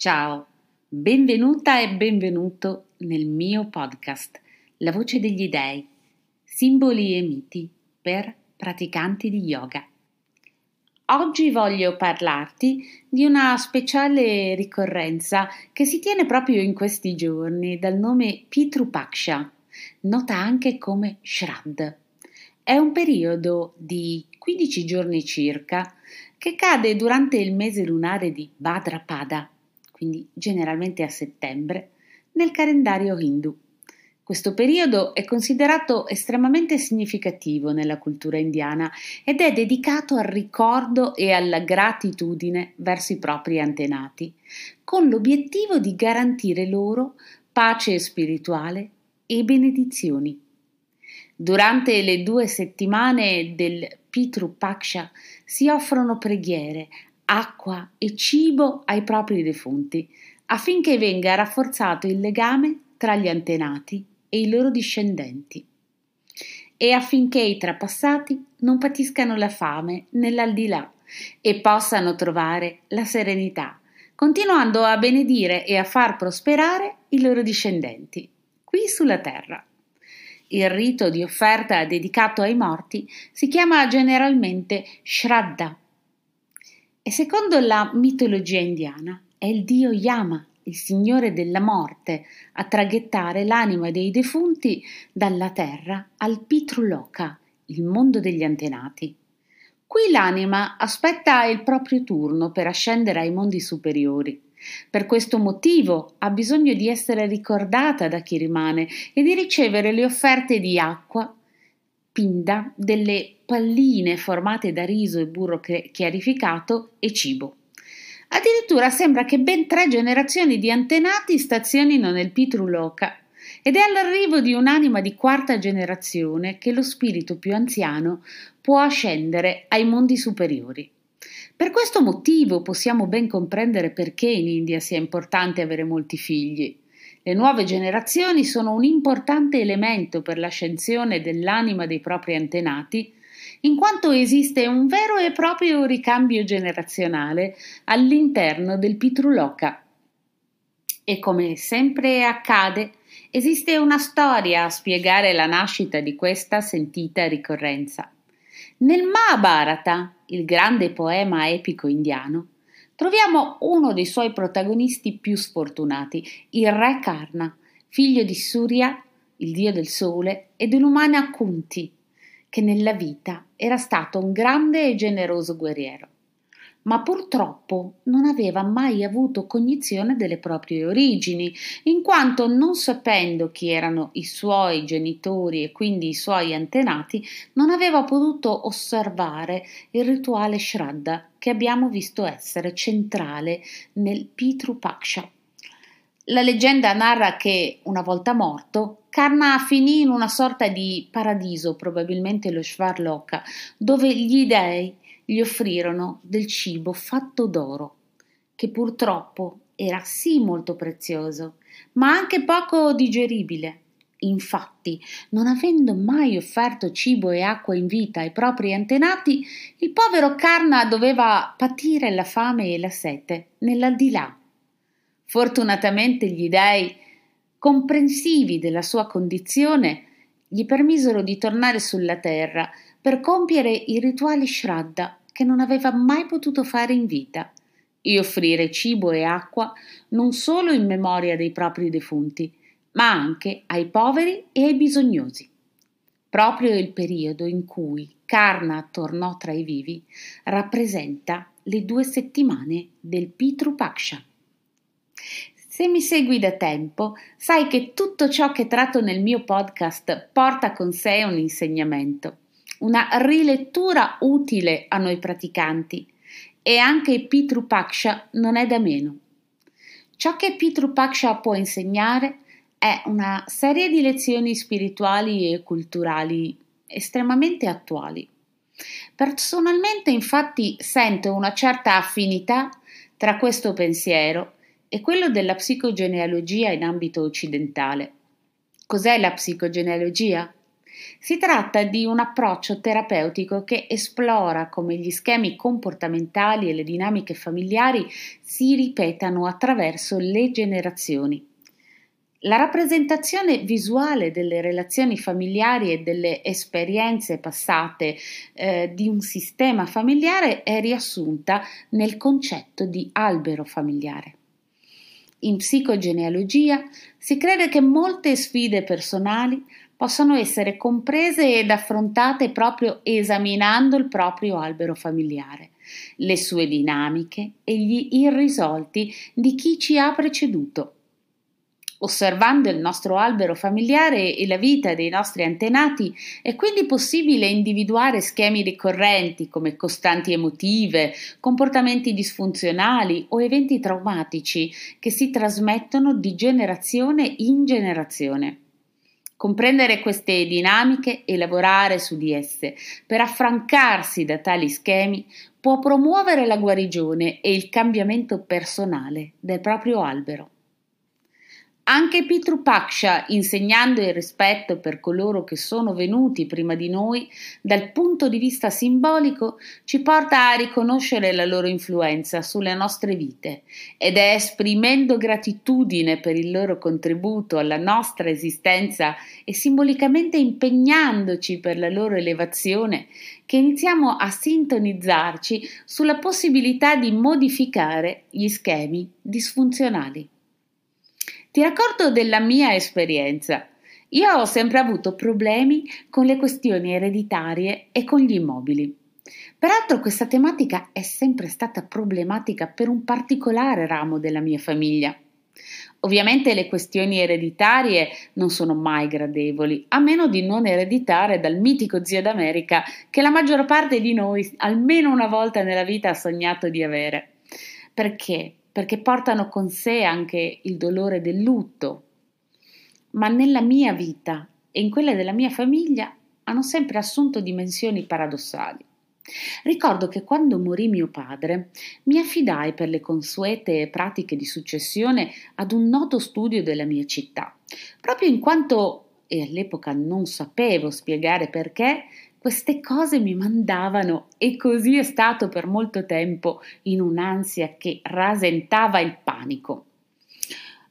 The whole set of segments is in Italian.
Ciao, benvenuta e benvenuto nel mio podcast La voce degli dei, simboli e miti per praticanti di yoga. Oggi voglio parlarti di una speciale ricorrenza che si tiene proprio in questi giorni dal nome Pitrupaksha, nota anche come Shrad. È un periodo di 15 giorni circa che cade durante il mese lunare di Bhadrapada quindi generalmente a settembre, nel calendario hindu. Questo periodo è considerato estremamente significativo nella cultura indiana ed è dedicato al ricordo e alla gratitudine verso i propri antenati, con l'obiettivo di garantire loro pace spirituale e benedizioni. Durante le due settimane del Pitru Paksha si offrono preghiere, acqua e cibo ai propri defunti, affinché venga rafforzato il legame tra gli antenati e i loro discendenti e affinché i trapassati non patiscano la fame nell'aldilà e possano trovare la serenità, continuando a benedire e a far prosperare i loro discendenti qui sulla terra. Il rito di offerta dedicato ai morti si chiama generalmente Shraddha e secondo la mitologia indiana è il dio Yama, il signore della morte, a traghettare l'anima dei defunti dalla terra al Pitruloka, il mondo degli antenati. Qui l'anima aspetta il proprio turno per ascendere ai mondi superiori. Per questo motivo ha bisogno di essere ricordata da chi rimane e di ricevere le offerte di acqua, pinda, delle palline formate da riso e burro chiarificato e cibo. Addirittura sembra che ben tre generazioni di antenati stazionino nel Pitruloka ed è all'arrivo di un'anima di quarta generazione che lo spirito più anziano può ascendere ai mondi superiori. Per questo motivo possiamo ben comprendere perché in India sia importante avere molti figli. Le nuove generazioni sono un importante elemento per l'ascensione dell'anima dei propri antenati, in quanto esiste un vero e proprio ricambio generazionale all'interno del Pitruloka. E come sempre accade, esiste una storia a spiegare la nascita di questa sentita ricorrenza. Nel Mahabharata, il grande poema epico indiano, troviamo uno dei suoi protagonisti più sfortunati, il re Karna, figlio di Surya, il dio del sole, e dell'umana Kunti, che nella vita era stato un grande e generoso guerriero ma purtroppo non aveva mai avuto cognizione delle proprie origini, in quanto non sapendo chi erano i suoi genitori e quindi i suoi antenati, non aveva potuto osservare il rituale Shraddha che abbiamo visto essere centrale nel Pitru Paksha. La leggenda narra che, una volta morto, Karna finì in una sorta di paradiso, probabilmente lo Shvarloka, dove gli dei gli offrirono del cibo fatto d'oro, che purtroppo era sì molto prezioso, ma anche poco digeribile. Infatti, non avendo mai offerto cibo e acqua in vita ai propri antenati, il povero Karna doveva patire la fame e la sete nell'aldilà. Fortunatamente gli dei, comprensivi della sua condizione, gli permisero di tornare sulla terra per compiere i rituali Shraddha che non aveva mai potuto fare in vita e offrire cibo e acqua non solo in memoria dei propri defunti, ma anche ai poveri e ai bisognosi. Proprio il periodo in cui Karna tornò tra i vivi rappresenta le due settimane del Pitru Paksha. Se mi segui da tempo, sai che tutto ciò che tratto nel mio podcast porta con sé un insegnamento una rilettura utile a noi praticanti e anche Pitru Paksha non è da meno. Ciò che Pitru Paksha può insegnare è una serie di lezioni spirituali e culturali estremamente attuali. Personalmente infatti sento una certa affinità tra questo pensiero e quello della psicogenealogia in ambito occidentale. Cos'è la psicogenealogia? Si tratta di un approccio terapeutico che esplora come gli schemi comportamentali e le dinamiche familiari si ripetano attraverso le generazioni. La rappresentazione visuale delle relazioni familiari e delle esperienze passate eh, di un sistema familiare è riassunta nel concetto di albero familiare. In psicogenealogia si crede che molte sfide personali possano essere comprese ed affrontate proprio esaminando il proprio albero familiare, le sue dinamiche e gli irrisolti di chi ci ha preceduto Osservando il nostro albero familiare e la vita dei nostri antenati è quindi possibile individuare schemi ricorrenti come costanti emotive, comportamenti disfunzionali o eventi traumatici che si trasmettono di generazione in generazione. Comprendere queste dinamiche e lavorare su di esse per affrancarsi da tali schemi può promuovere la guarigione e il cambiamento personale del proprio albero. Anche Pitrupaksha, insegnando il rispetto per coloro che sono venuti prima di noi, dal punto di vista simbolico, ci porta a riconoscere la loro influenza sulle nostre vite ed è esprimendo gratitudine per il loro contributo alla nostra esistenza e simbolicamente impegnandoci per la loro elevazione che iniziamo a sintonizzarci sulla possibilità di modificare gli schemi disfunzionali. Ti racconto della mia esperienza. Io ho sempre avuto problemi con le questioni ereditarie e con gli immobili. Peraltro questa tematica è sempre stata problematica per un particolare ramo della mia famiglia. Ovviamente le questioni ereditarie non sono mai gradevoli, a meno di non ereditare dal mitico zio d'America che la maggior parte di noi almeno una volta nella vita ha sognato di avere. Perché? Perché portano con sé anche il dolore del lutto. Ma nella mia vita e in quella della mia famiglia hanno sempre assunto dimensioni paradossali. Ricordo che quando morì mio padre mi affidai per le consuete pratiche di successione ad un noto studio della mia città, proprio in quanto, e all'epoca non sapevo spiegare perché, queste cose mi mandavano e così è stato per molto tempo in un'ansia che rasentava il panico.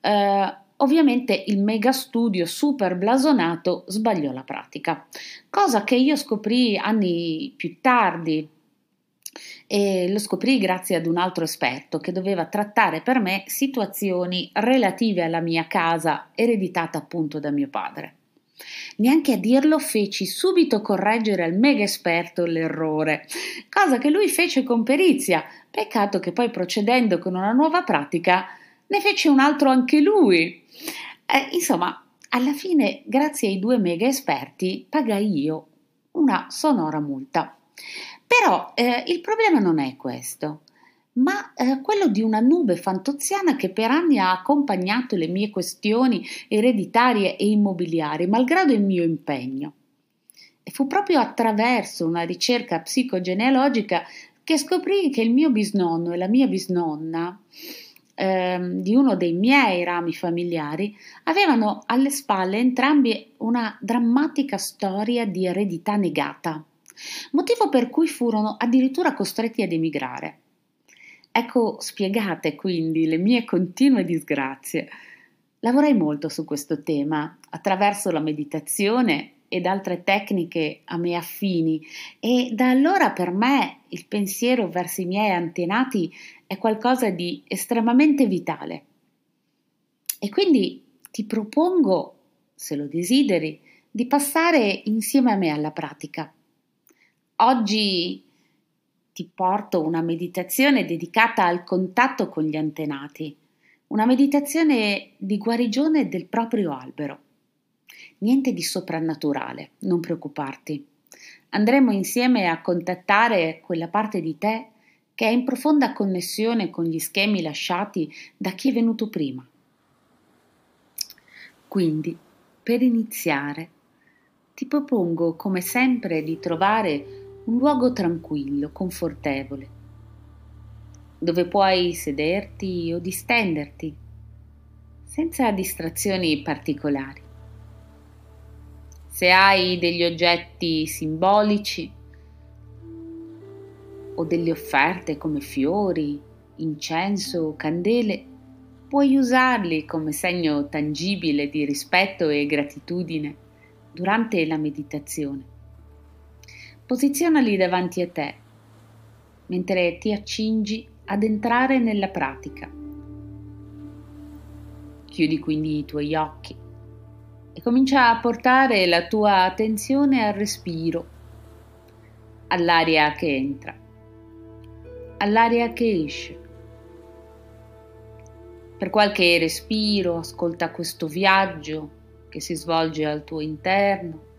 Uh, ovviamente il mega studio super blasonato sbagliò la pratica, cosa che io scoprì anni più tardi e lo scoprì grazie ad un altro esperto che doveva trattare per me situazioni relative alla mia casa ereditata appunto da mio padre. Neanche a dirlo feci subito correggere al mega esperto l'errore, cosa che lui fece con perizia, peccato che poi procedendo con una nuova pratica ne fece un altro anche lui. Eh, insomma, alla fine, grazie ai due mega esperti, pagai io una sonora multa. Però eh, il problema non è questo ma eh, quello di una nube fantoziana che per anni ha accompagnato le mie questioni ereditarie e immobiliari, malgrado il mio impegno. E fu proprio attraverso una ricerca psicogenealogica che scoprì che il mio bisnonno e la mia bisnonna ehm, di uno dei miei rami familiari avevano alle spalle entrambi una drammatica storia di eredità negata, motivo per cui furono addirittura costretti ad emigrare. Ecco spiegate quindi le mie continue disgrazie. Lavorai molto su questo tema attraverso la meditazione ed altre tecniche a me affini e da allora per me il pensiero verso i miei antenati è qualcosa di estremamente vitale. E quindi ti propongo, se lo desideri, di passare insieme a me alla pratica. Oggi ti porto una meditazione dedicata al contatto con gli antenati, una meditazione di guarigione del proprio albero. Niente di soprannaturale, non preoccuparti. Andremo insieme a contattare quella parte di te che è in profonda connessione con gli schemi lasciati da chi è venuto prima. Quindi, per iniziare, ti propongo come sempre di trovare un luogo tranquillo, confortevole, dove puoi sederti o distenderti senza distrazioni particolari. Se hai degli oggetti simbolici o delle offerte come fiori, incenso o candele, puoi usarli come segno tangibile di rispetto e gratitudine durante la meditazione. Posizionali davanti a te mentre ti accingi ad entrare nella pratica. Chiudi quindi i tuoi occhi e comincia a portare la tua attenzione al respiro, all'aria che entra, all'aria che esce. Per qualche respiro ascolta questo viaggio che si svolge al tuo interno.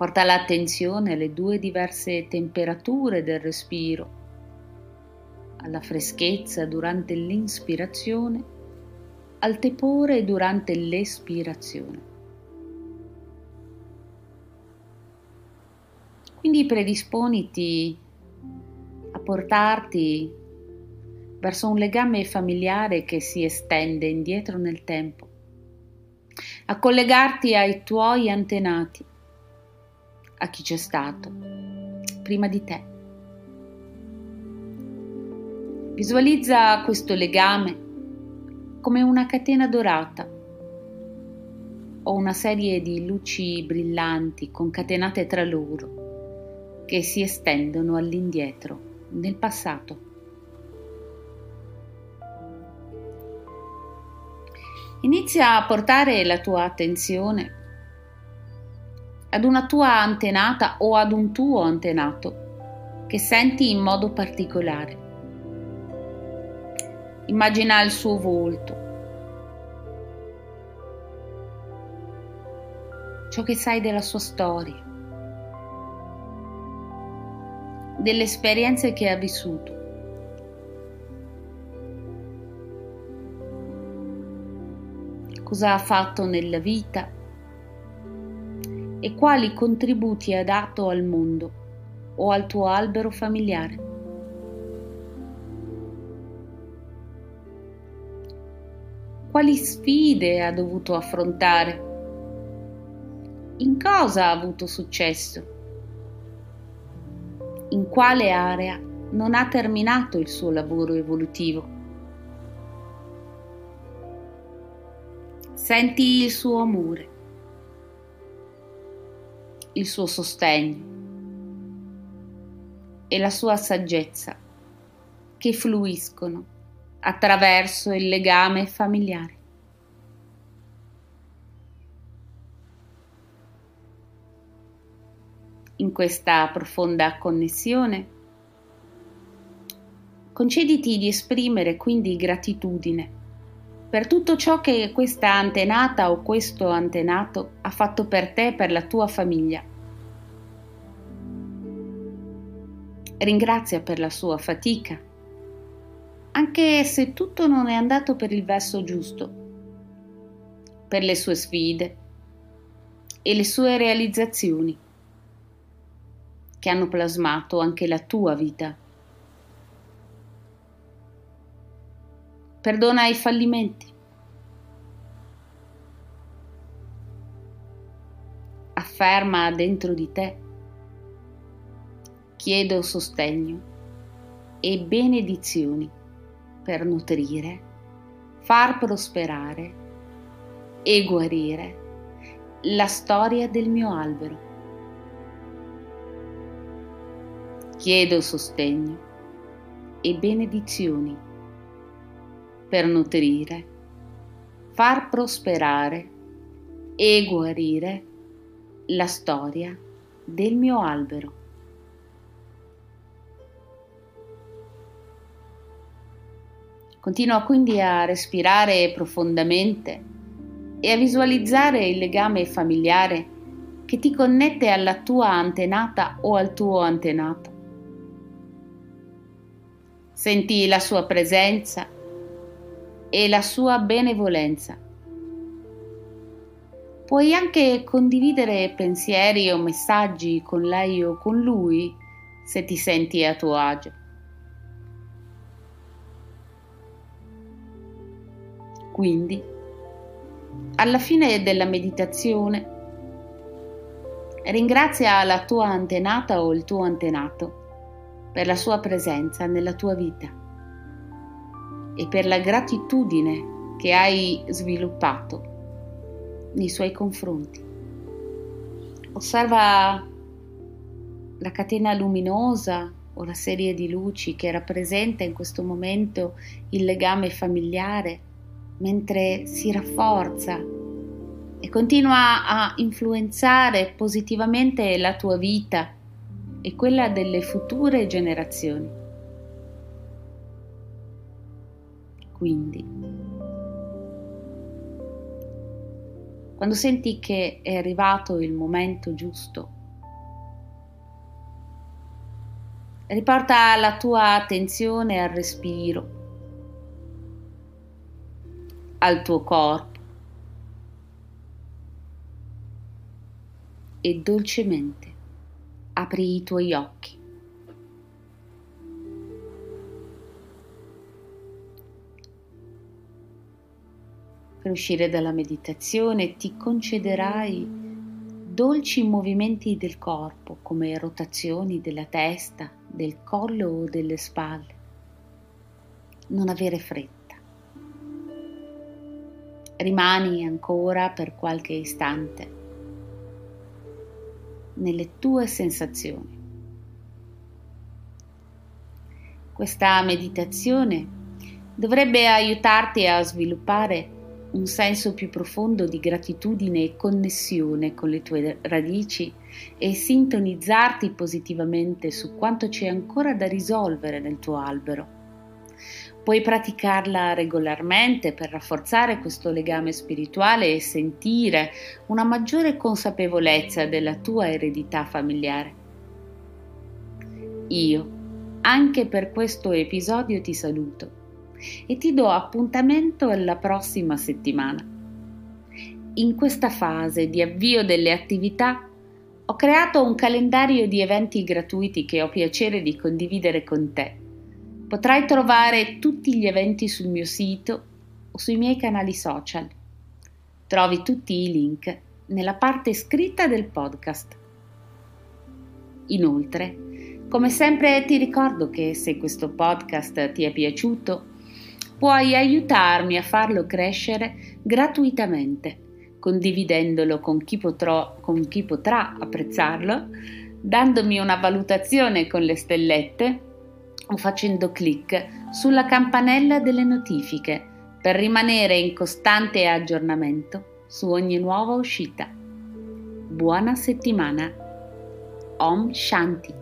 Porta l'attenzione alle due diverse temperature del respiro, alla freschezza durante l'inspirazione al tepore durante l'espirazione. Quindi predisponiti a portarti verso un legame familiare che si estende indietro nel tempo, a collegarti ai tuoi antenati, a chi c'è stato prima di te. Visualizza questo legame come una catena dorata o una serie di luci brillanti concatenate tra loro che si estendono all'indietro, nel passato. Inizia a portare la tua attenzione ad una tua antenata o ad un tuo antenato che senti in modo particolare. Immagina il suo volto. Ciò che sai della sua storia, delle esperienze che ha vissuto. Cosa ha fatto nella vita e quali contributi ha dato al mondo o al tuo albero familiare. Quali sfide ha dovuto affrontare? In cosa ha avuto successo? In quale area non ha terminato il suo lavoro evolutivo? Senti il suo amore, il suo sostegno e la sua saggezza che fluiscono attraverso il legame familiare. In questa profonda connessione, concediti di esprimere quindi gratitudine per tutto ciò che questa antenata o questo antenato ha fatto per te e per la tua famiglia. Ringrazia per la sua fatica anche se tutto non è andato per il verso giusto, per le sue sfide e le sue realizzazioni, che hanno plasmato anche la tua vita. Perdona i fallimenti. Afferma dentro di te. Chiedo sostegno e benedizioni per nutrire, far prosperare e guarire la storia del mio albero. Chiedo sostegno e benedizioni per nutrire, far prosperare e guarire la storia del mio albero. Continua quindi a respirare profondamente e a visualizzare il legame familiare che ti connette alla tua antenata o al tuo antenato. Senti la sua presenza e la sua benevolenza. Puoi anche condividere pensieri o messaggi con lei o con lui se ti senti a tuo agio. Quindi, alla fine della meditazione, Ringrazia la tua antenata o il tuo antenato per la sua presenza nella tua vita e per la gratitudine che hai sviluppato nei suoi confronti. Osserva la catena luminosa o la serie di luci che rappresenta in questo momento il legame familiare, mentre si rafforza e continua a influenzare positivamente la tua vita e quella delle future generazioni. Quindi, quando senti che è arrivato il momento giusto Riporta la tua attenzione al respiro, al tuo corpo e dolcemente apri i tuoi occhi. Per uscire dalla meditazione ti concederai dolci movimenti del corpo come rotazioni della testa, del collo o delle spalle. Non avere fretta. Rimani ancora per qualche istante nelle tue sensazioni. Questa meditazione dovrebbe aiutarti a sviluppare un senso più profondo di gratitudine e connessione con le tue radici e sintonizzarti positivamente su quanto c'è ancora da risolvere nel tuo albero. Puoi praticarla regolarmente per rafforzare questo legame spirituale e sentire una maggiore consapevolezza della tua eredità familiare. Io, anche per questo episodio, ti saluto e ti do appuntamento alla prossima settimana. In questa fase di avvio delle attività ho creato un calendario di eventi gratuiti che ho piacere di condividere con te. Potrai trovare tutti gli eventi sul mio sito o sui miei canali social. Trovi tutti i link nella parte scritta del podcast. Inoltre, come sempre ti ricordo che se questo podcast ti è piaciuto, puoi aiutarmi a farlo crescere gratuitamente, condividendolo con chi, potrò, con chi potrà apprezzarlo, dandomi una valutazione con le stellette o facendo clic sulla campanella delle notifiche per rimanere in costante aggiornamento su ogni nuova uscita. Buona settimana. Om Shanti.